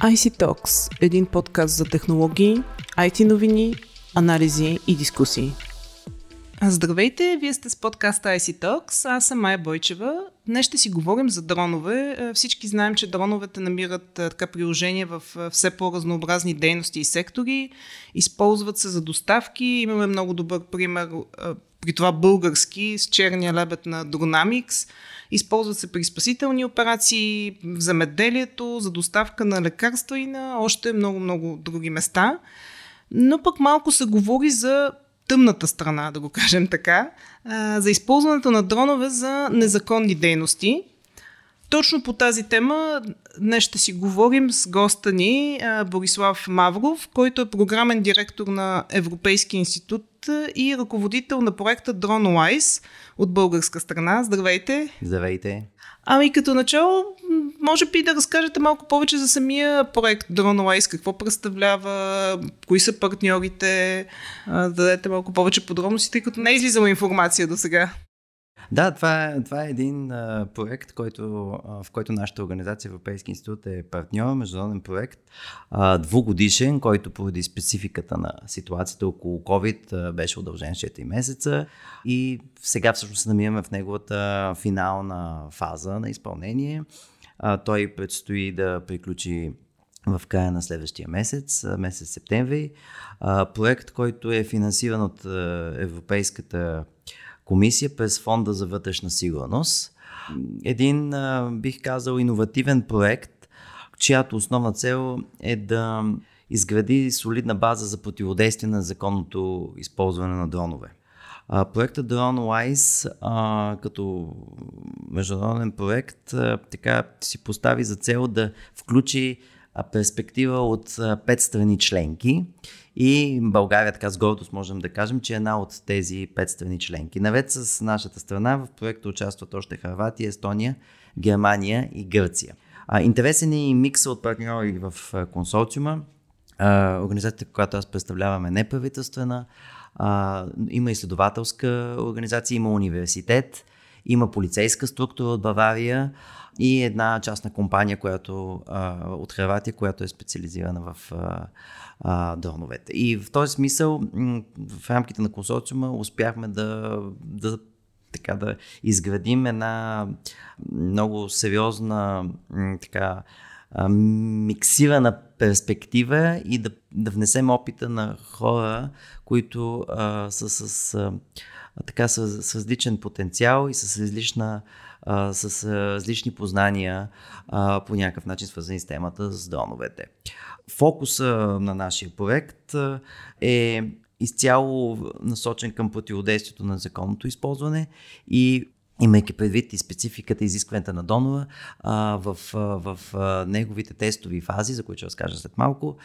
IC Talks – един подкаст за технологии, IT новини, анализи и дискусии. Здравейте, вие сте с подкаста IC Talks, аз съм Майя Бойчева. Днес ще си говорим за дронове. Е, всички знаем, че дроновете намират е, така приложение в е, все по-разнообразни дейности и сектори. Използват се за доставки. Имаме много добър пример, при това български, с черния лебед на Dronamics. Използват се при спасителни операции, в замеделието, за доставка на лекарства и на още много-много други места. Но пък малко се говори за тъмната страна, да го кажем така, за използването на дронове за незаконни дейности. Точно по тази тема днес ще си говорим с госта ни Борислав Мавров, който е програмен директор на Европейски институт и ръководител на проекта DroneWise от българска страна. Здравейте! Здравейте! Ами като начало, може би да разкажете малко повече за самия проект DroneWise, какво представлява, кои са партньорите, да дадете малко повече подробности, тъй като не е излизала информация до сега. Да, това е, това е един а, проект, който, а, в който нашата организация Европейски институт е партньор, международен проект, а, двугодишен, който поради спецификата на ситуацията около COVID а, беше удължен 4 месеца и сега всъщност се намираме в неговата финална фаза на изпълнение. А, той предстои да приключи в края на следващия месец, месец септември. А, проект, който е финансиран от Европейската комисия през Фонда за вътрешна сигурност. Един, бих казал, иновативен проект, чиято основна цел е да изгради солидна база за противодействие на законното използване на дронове. проектът DroneWise като международен проект така си постави за цел да включи перспектива от пет страни членки и България, така с гордост можем да кажем, че е една от тези пет страни членки. Навед с нашата страна в проекта участват още Харватия, Естония, Германия и Гърция. А, интересен е и микса от партньори в консорциума. А, организацията, която аз представлявам е неправителствена. А, има изследователска организация, има университет, има полицейска структура от Бавария и една частна компания, която, а, от Харватия, която е специализирана в а, а, дроновете. И в този смисъл, в рамките на консорциума успяхме да, да така да изградим една много сериозна така, миксирана перспектива и да, да внесем опита на хора, които а, са с, а, така, с, различен потенциал и с различна а, с различни познания а, по някакъв начин свързани с темата с дроновете. Фокуса на нашия проект е изцяло насочен към противодействието на законното използване и имайки предвид и спецификата и изискването на донора, а, в, в, в неговите тестови фази, за които ще разкажа след малко,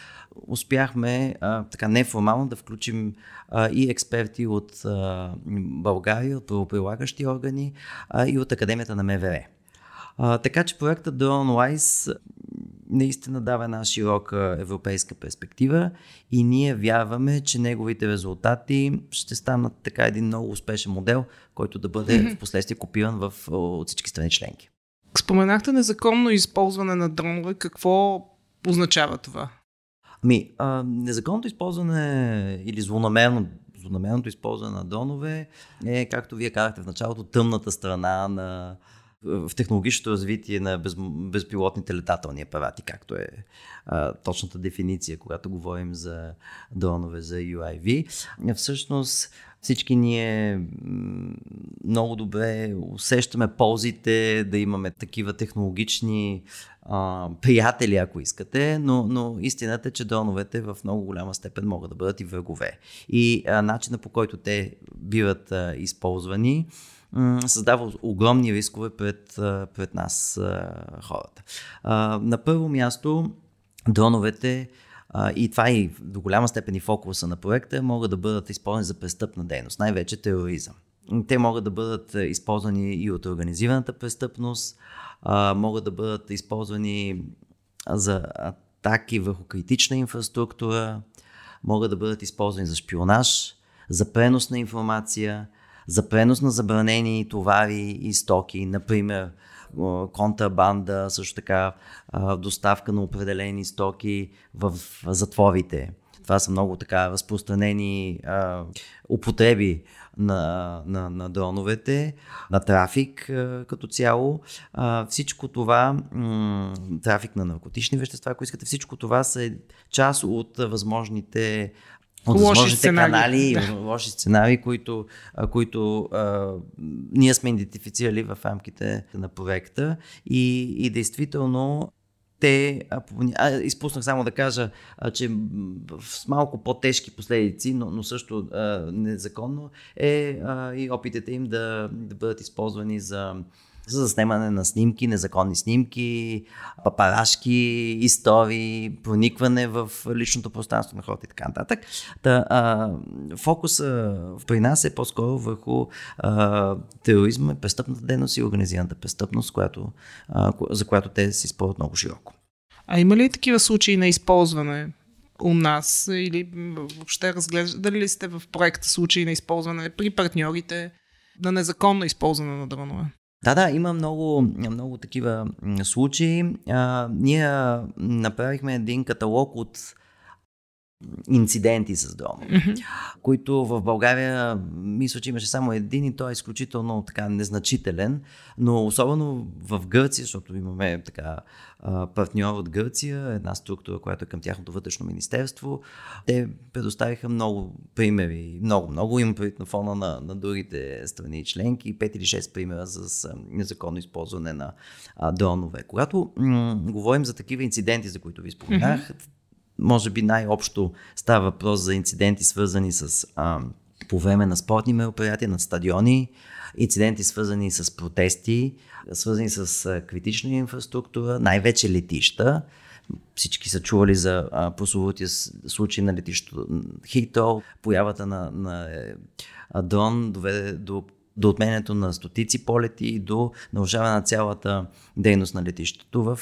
успяхме а, така неформално да включим а, и експерти от а, България, от правоприлагащи органи а, и от Академията на МВР. А, така че проектът DroneWise наистина дава една широка европейска перспектива и ние вярваме, че неговите резултати ще станат така един много успешен модел, който да бъде mm-hmm. в последствие копиран в, от всички страни членки. Споменахте незаконно използване на дронове. Какво означава това? Ами, а, незаконното използване или злонамерно злонамерното използване на дронове е, както вие казахте в началото, тъмната страна на, в технологичното развитие на без, безпилотните летателни апарати, както е а, точната дефиниция, когато говорим за дронове за UIV. Всъщност всички ние много добре усещаме ползите да имаме такива технологични а, приятели, ако искате, но, но истината е, че дроновете в много голяма степен могат да бъдат и врагове. И а, начина по който те биват а, използвани, създава огромни рискове пред, пред нас хората. На първо място, дроновете и това и до голяма степен и фокуса на проекта могат да бъдат използвани за престъпна дейност, най-вече тероризъм. Те могат да бъдат използвани и от организираната престъпност, могат да бъдат използвани за атаки върху критична инфраструктура, могат да бъдат използвани за шпионаж, за пренос на информация, за пренос на забранени товари и стоки, например контрабанда, също така доставка на определени стоки в затворите. Това са много така разпространени употреби на, на, на дроновете, на трафик като цяло. Всичко това, трафик на наркотични вещества, ако искате, всичко това са част от възможните от възможните сценарии. канали и лоши сценарии, които, които а, ние сме идентифицирали в рамките на проекта и, и действително те, а, изпуснах само да кажа, а, че с малко по-тежки последици, но, но също а, незаконно, е а, и опитите им да, да бъдат използвани за за заснемане на снимки, незаконни снимки, папарашки, истории, проникване в личното пространство на хората и така нататък. Та, а, фокуса при нас е по-скоро върху а, тероризма, престъпната дейност и организираната престъпност, която, а, за която те се използват много широко. А има ли такива случаи на използване у нас или въобще разглеждали ли сте в проекта случаи на използване при партньорите на незаконно използване на дронове? Да, да, има много, много такива случаи. А, ние направихме един каталог от инциденти с mm-hmm. които в България мисля, че имаше само един и той е изключително така незначителен, но особено в Гърция, защото имаме така партньор от Гърция, една структура, която е към тяхното вътрешно министерство. Те предоставиха много примери, много, много им пред на фона на, на другите страни членки, 5 или 6 примера за незаконно използване на а, дронове. Когато м- говорим за такива инциденти, за които ви споменах, mm-hmm може би най-общо става въпрос за инциденти, свързани с а, по време на спортни мероприятия, на стадиони, инциденти свързани с протести, свързани с а, критична инфраструктура, най-вече летища. Всички са чували за прословутия случай на летището Хитол. Появата на, на е, дрон доведе до до отменянето на стотици полети и до нарушаване на цялата дейност на летището в,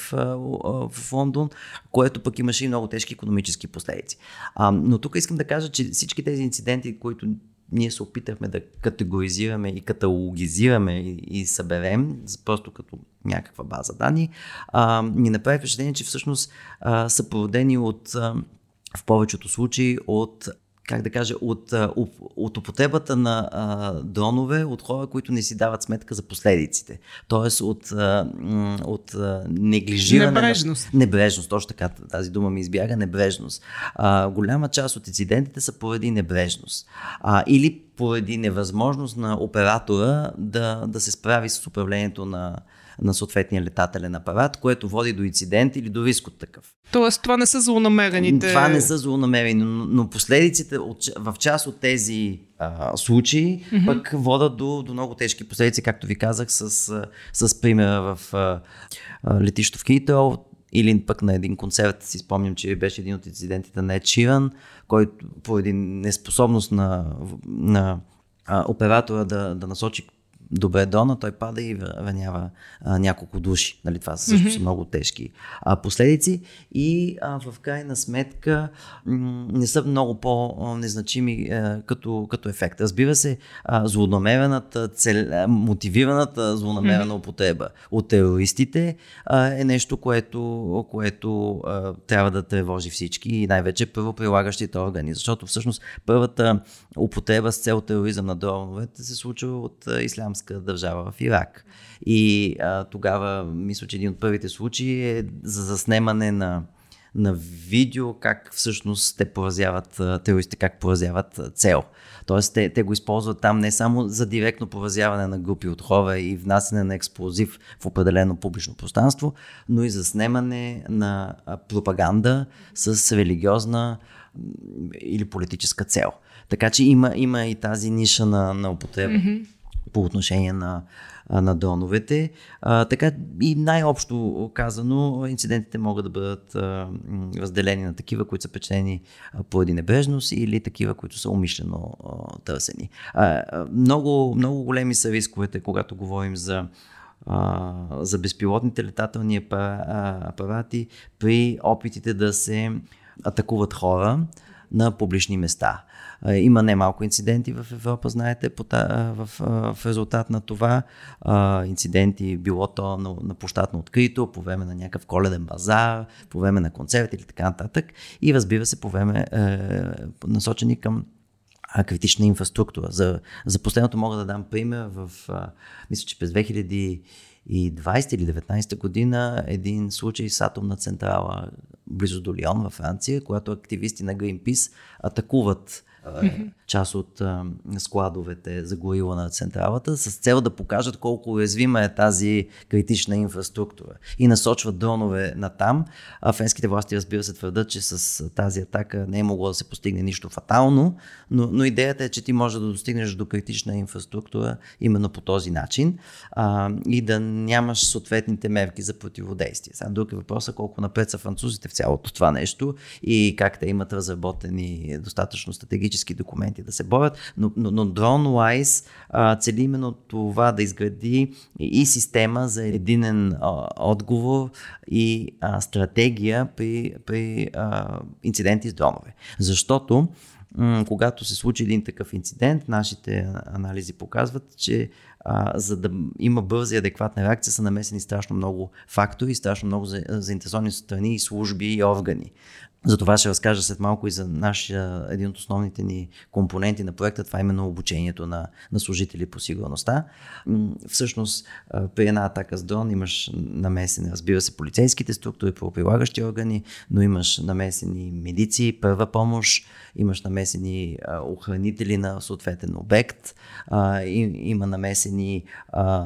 в Лондон, което пък имаше и много тежки економически последици. А, но тук искам да кажа, че всички тези инциденти, които ние се опитахме да категоризираме и каталогизираме и, и съберем, просто като някаква база данни, а, ни направи впечатление, че всъщност а, са породени от а, в повечето случаи от как да кажа, от, от употребата на а, дронове от хора, които не си дават сметка за последиците. Тоест от, а, от а, неглижиране. Небрежност. На, небрежност, точно така тази дума ми избяга, небрежност. А, голяма част от инцидентите са поради небрежност. А, или поради невъзможност на оператора да, да се справи с управлението на, на съответния летателен апарат, което води до инцидент или до риск от такъв. Тоест, това не са злонамерените. Това не са злонамерени, но, последиците от, в част от тези а, случаи mm-hmm. пък водат до, до много тежки последици, както ви казах, с, с примера в а, летището в Хитъл или пък на един концерт си спомням, че беше един от инцидентите на Ед Ширан, който по един неспособност на, на а, оператора да, да насочи добре дона, той пада и ранява а, няколко души. Нали, това също mm-hmm. са много тежки а, последици и а, в крайна сметка м- не са много по-незначими а, като, като ефект. Разбира се, а, злонамерената, цел, мотивираната злонамерена mm-hmm. употреба от терористите а, е нещо, което, което а, трябва да тревожи всички и най-вече първоприлагащите органи, защото всъщност първата употреба с цел тероризъм на дроновете се случва от а, ислямска ислямска държава в Ирак. И а, тогава, мисля, че един от първите случаи е за заснемане на, на видео как всъщност те поразяват, терористите как поразяват цел. Тоест, те, те го използват там не само за директно поразяване на групи от хора и внасяне на експлозив в определено публично пространство, но и за снимане на пропаганда с религиозна или политическа цел. Така че има, има и тази ниша на, на употреба. Mm-hmm по отношение на, на доновете. А, така и най-общо казано, инцидентите могат да бъдат а, разделени на такива, които са причинени поради небрежност или такива, които са умишлено а, търсени. А, много, много големи са рисковете, когато говорим за за безпилотните летателни апарати при опитите да се атакуват хора на публични места. Има немалко инциденти в Европа, знаете, в, резултат на това. Инциденти било то на, на площад на открито, по време на някакъв коледен базар, по време на концерт или така нататък. И разбира се, по време е, насочени към критична инфраструктура. За, за последното мога да дам пример в, а, мисля, че през 2020 или 2019 година един случай с атомна централа близо до Лион във Франция, когато активисти на Greenpeace атакуват mm-hmm. част от а, складовете за горила на централата, с цел да покажат колко уязвима е тази критична инфраструктура. И насочват дронове на там. А френските власти, разбира се, твърдат, че с тази атака не е могло да се постигне нищо фатално, но, но идеята е, че ти можеш да достигнеш до критична инфраструктура именно по този начин а, и да нямаш съответните мерки за противодействие. Сега друг е въпросът колко напред са французите в цялото това нещо и как те имат разработени достатъчно стратегически стратегически документи да се борят, но, но, но DroneWise а, цели именно това да изгради и система за единен а, отговор и а, стратегия при, при а, инциденти с дронове. Защото когато се случи един такъв инцидент, нашите анализи показват, че а, за да има бърза и адекватна реакция са намесени страшно много фактори, страшно много заинтересовани страни и служби и органи. За това ще разкажа след малко и за нашия, един от основните ни компоненти на проекта, това е именно обучението на, на служители по сигурността. Всъщност, при една атака с дрон имаш намесени, разбира се, полицейските структури, правоприлагащи органи, но имаш намесени медици, първа помощ, имаш намесени охранители на съответен обект, има намесени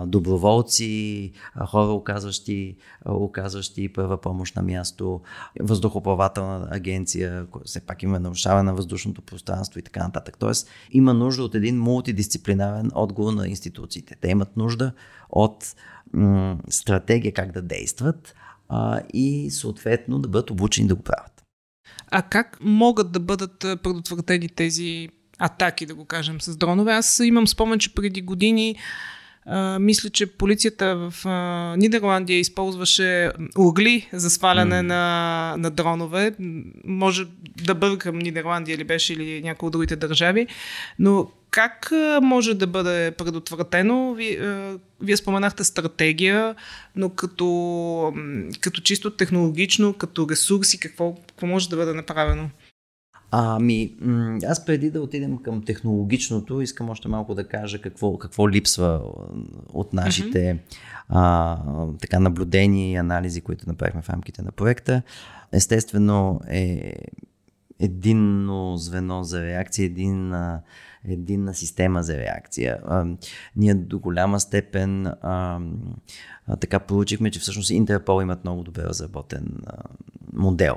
доброволци, хора, оказващи, оказващи първа помощ на място, въздухоплавателна агенция, все пак има нарушаване на въздушното пространство и така нататък. Тоест има нужда от един мултидисциплинарен отговор на институциите. Те имат нужда от м- стратегия как да действат а, и съответно да бъдат обучени да го правят. А как могат да бъдат предотвратени тези атаки, да го кажем, с дронове? Аз имам спомен, че преди години а, мисля, че полицията в а, Нидерландия използваше угли за сваляне mm. на, на дронове. Може да бъркам Нидерландия или беше или някои от другите държави. Но как може да бъде предотвратено? Вие, вие споменахте стратегия, но като, като чисто технологично, като ресурси, какво, какво може да бъде направено? Ами, аз преди да отидем към технологичното, искам още малко да кажа какво, какво липсва от нашите mm-hmm. а, така наблюдения и анализи, които направихме в рамките на проекта. Естествено е единно звено за реакция, един, единна система за реакция. А, ние до голяма степен а, а, така получихме, че всъщност Интерпол имат много добре разработен а, модел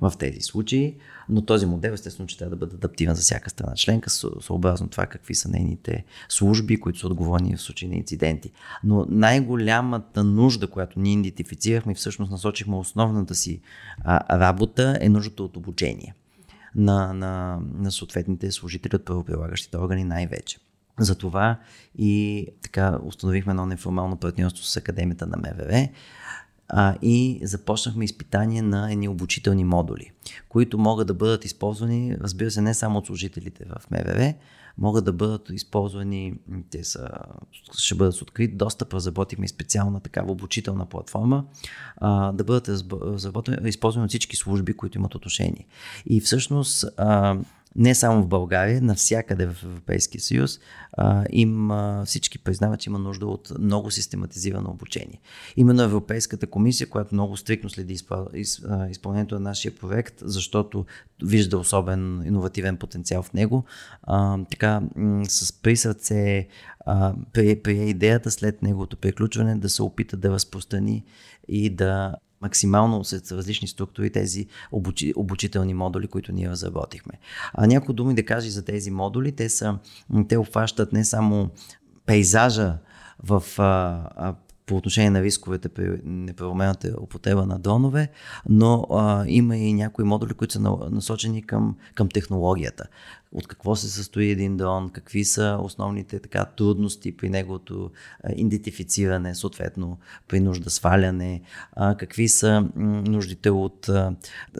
в тези случаи, но този модел естествено, че трябва да бъде адаптиран за всяка страна членка, съобразно това какви са нейните служби, които са отговорни в случай на инциденти. Но най-голямата нужда, която ние идентифицирахме и всъщност насочихме основната си а, работа е нуждата от обучение на, на, на съответните служители от правоприлагащите органи най-вече. Затова и така установихме едно неформално партньорство с Академията на МВР, а, и започнахме изпитание на едни обучителни модули, които могат да бъдат използвани, разбира се, не само от служителите в МВР, могат да бъдат използвани, те са, ще бъдат с открит достъп, разработихме специална такава обучителна платформа, а, да бъдат използвани от всички служби, които имат отношение. И всъщност а, не само в България, навсякъде в Европейския съюз, а, им, а, всички признават, че има нужда от много систематизирано обучение. Именно Европейската комисия, която много стрикно следи изпъл... из, изпълнението на нашия проект, защото вижда особен иновативен потенциал в него, а, така с присърце при, при идеята след неговото приключване да се опита да разпространи и да максимално с различни структури тези обучи, обучителни модули, които ние разработихме. А някои думи да кажа за тези модули, те, са, те обхващат не само пейзажа в а, по отношение на рисковете при неправомерната употреба на дронове, но а, има и някои модули, които са насочени към, към технологията. От какво се състои един дрон, какви са основните така, трудности при неговото идентифициране, съответно при нужда сваляне, какви са нуждите от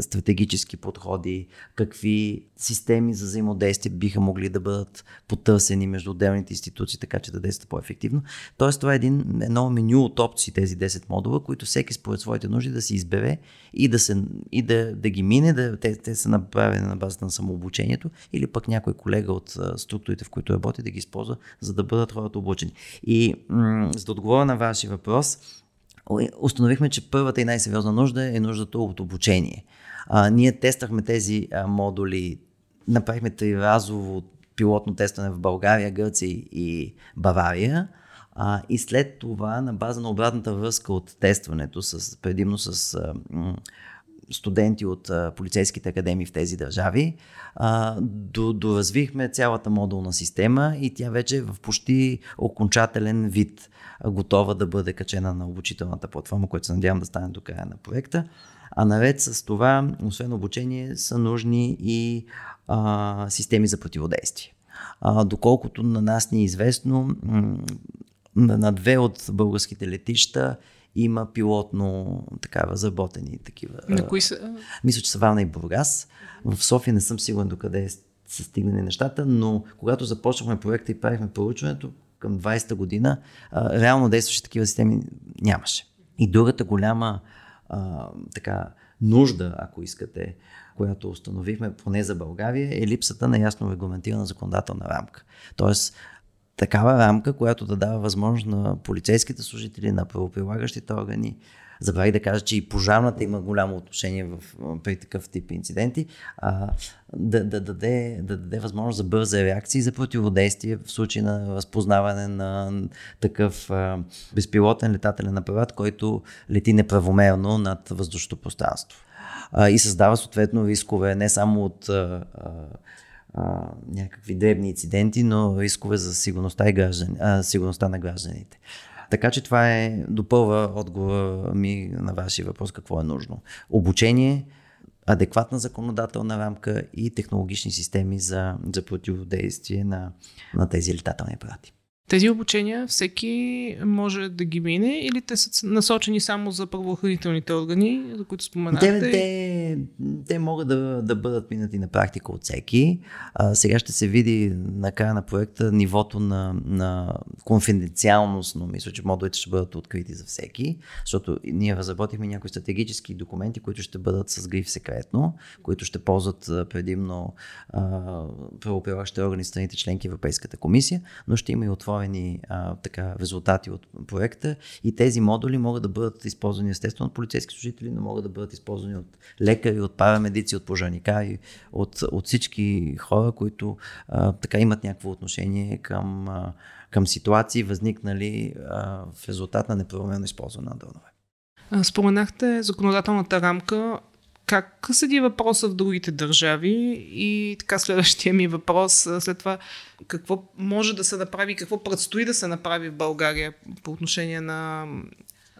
стратегически подходи, какви системи за взаимодействие биха могли да бъдат потърсени между отделните институции, така че да действат по-ефективно. Тоест, това е един, едно меню от опции, тези 10 модула, които всеки според своите нужди да си избере и да, се, и да, да ги мине, да, те, те са направени на базата на самообучението или пък някой колега от структурите, в които работи, да ги използва, за да бъдат хората обучени. И м- за да отговоря на вашия въпрос, установихме, че първата и най-сериозна нужда е нуждата от обучение. А, ние тестахме тези а, модули, направихме триразово пилотно тестване в България, Гърция и Бавария. А, и след това, на база на обратната връзка от тестването, с, предимно с а, м- студенти от полицейските академии в тези държави, доразвихме цялата модулна система и тя вече е в почти окончателен вид, готова да бъде качена на обучителната платформа, която се надявам да стане до края на проекта. А наред с това, освен обучение, са нужни и а, системи за противодействие. А, доколкото на нас ни е известно, на, на две от българските летища има пилотно така разработени такива. На кои са? Мисля, че са Варна и Бургас. В София не съм сигурен докъде са стигнали нещата, но когато започнахме проекта и правихме проучването към 20-та година, реално действащи такива системи нямаше. И другата голяма а, така, нужда, ако искате, която установихме поне за България, е липсата на ясно регламентирана законодателна рамка. Тоест, такава рамка, която да дава възможност на полицейските служители, на правоприлагащите органи, забравих да кажа, че и пожарната има голямо отношение в, при такъв тип инциденти, а, да, да, даде, да даде възможност за бърза реакция и за противодействие в случай на разпознаване на такъв а, безпилотен летателен апарат, който лети неправомерно над въздушното пространство. А, и създава съответно рискове не само от а, а, някакви дребни инциденти, но рискове за сигурността, и граждани, а, сигурността на гражданите. Така че това е допълва отговора ми на вашия въпрос какво е нужно. Обучение, адекватна законодателна рамка и технологични системи за, за противодействие на, на тези летателни апарати. Тези обучения всеки може да ги мине или те са насочени само за правоохранителните органи, за които споменахте? Те, те, те могат да, да бъдат минати на практика от всеки. А, сега ще се види на края на проекта нивото на, на конфиденциалност, но мисля, че модулите ще бъдат открити за всеки, защото ние разработихме някои стратегически документи, които ще бъдат с гриф секретно, които ще ползват предимно правоприлагащите органи страните членки Европейската комисия, но ще има и отворен отворени а, така, резултати от проекта и тези модули могат да бъдат използвани естествено от полицейски служители, но могат да бъдат използвани от лекари, от парамедици, от пожарникари, от, от всички хора, които а, така имат някакво отношение към, а, към ситуации, възникнали а, в резултат на неправомерно използване на дронове. Споменахте законодателната рамка. Как седи въпроса в другите държави? И така следващия ми въпрос след това, какво може да се направи, какво предстои да се направи в България по отношение на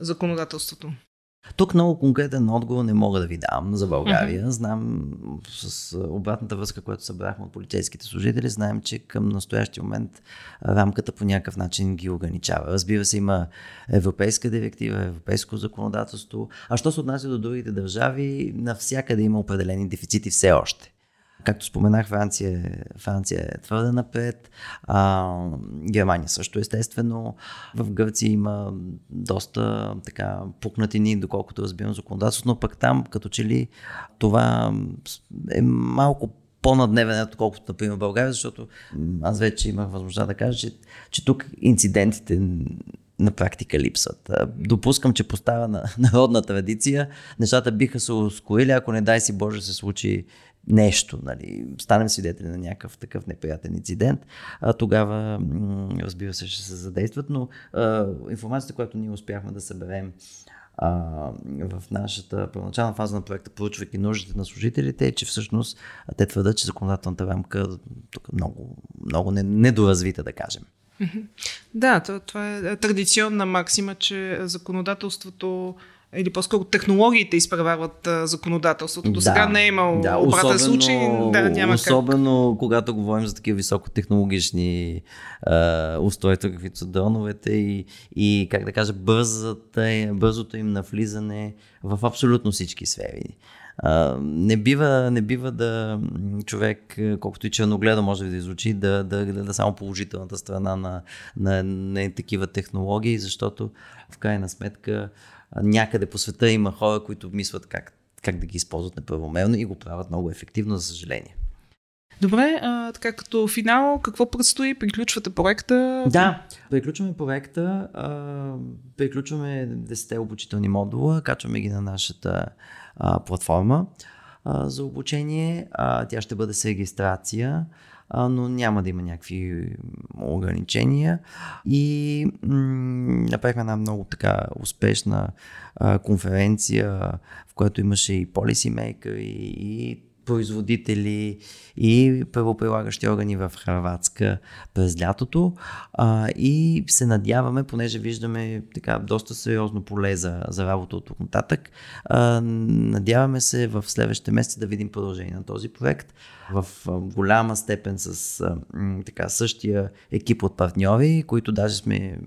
законодателството? Тук много конкретен отговор не мога да ви дам за България. Mm-hmm. Знам с обратната връзка, която събрахме от полицейските служители, знаем, че към настоящия момент рамката по някакъв начин ги ограничава. Разбира се, има европейска директива, европейско законодателство. А що се отнася до другите държави, навсякъде има определени дефицити все още. Както споменах, Франция, Франция е твърде напред. А, Германия също естествено. В Гърция има доста така пукнатини, доколкото разбирам законодателство, но пък там като че ли това е малко по-надневен, отколкото, например, в България, защото аз вече имах възможност да кажа, че, че тук инцидентите на практика липсват. Допускам, че поставя на народна традиция, нещата биха се ускорили, ако не дай си Боже се случи нещо, нали, станем свидетели на някакъв такъв неприятен инцидент, а, тогава, разбира се, ще се задействат, но а, информацията, която ние успяхме да съберем а, в нашата първоначална фаза на проекта, проучвайки нуждите на служителите, е, че всъщност те твърдат, че законодателната рамка тук много, много недоразвита, да кажем. Да, това е традиционна максима, че законодателството или по-скоро технологиите изпреварват законодателството. До сега да, не е имал да, обратен случай. Да, няма особено как. когато говорим за такива високотехнологични а, устройства, каквито са дроновете и, и как да кажа, бързата, бързото им навлизане в абсолютно всички сфери. А, не, бива, не бива да човек, колкото и черногледа може да изучи, да, да гледа само положителната страна на, на, на такива технологии, защото в крайна сметка някъде по света има хора, които мислят как, как да ги използват неправомерно и го правят много ефективно, за съжаление. Добре, а, така като финал, какво предстои? Приключвате проекта? Да, приключваме проекта, а, приключваме 10 обучителни модула, качваме ги на нашата а, платформа а, за обучение. А, тя ще бъде с регистрация но няма да има някакви ограничения. И м- направихме една много така успешна а, конференция, в която имаше и полисимейкър, и, и производители и правоприлагащи органи в Хрватска през лятото. А, и се надяваме, понеже виждаме така доста сериозно поле за, за работа от тук нататък, а, надяваме се в следващите месеци да видим продължение на този проект в голяма степен с а, така същия екип от партньори, които даже сме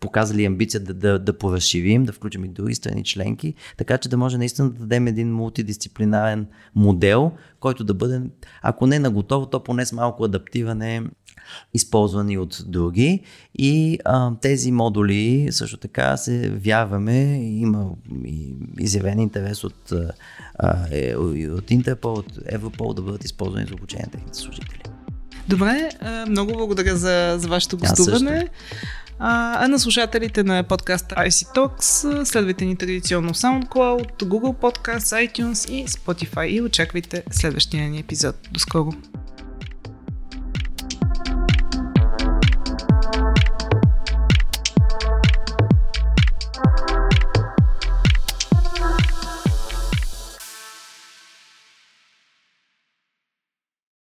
показали амбиция да, да, да поразширим, да включим и други страни членки, така че да може наистина да дадем един мултидисциплинарен модел, който да бъде, ако не на готово, то поне с малко адаптиране използвани от други. И а, тези модули също така се вярваме, има и изявен интерес от, а, е, от Интерпол, от Европол да бъдат използвани за обучение на техните служители. Добре, много благодаря за, за вашето гостуване. А, на слушателите на подкаста IC Talks следвайте ни традиционно SoundCloud, Google Podcasts, iTunes и Spotify и очаквайте следващия ни епизод. До скоро!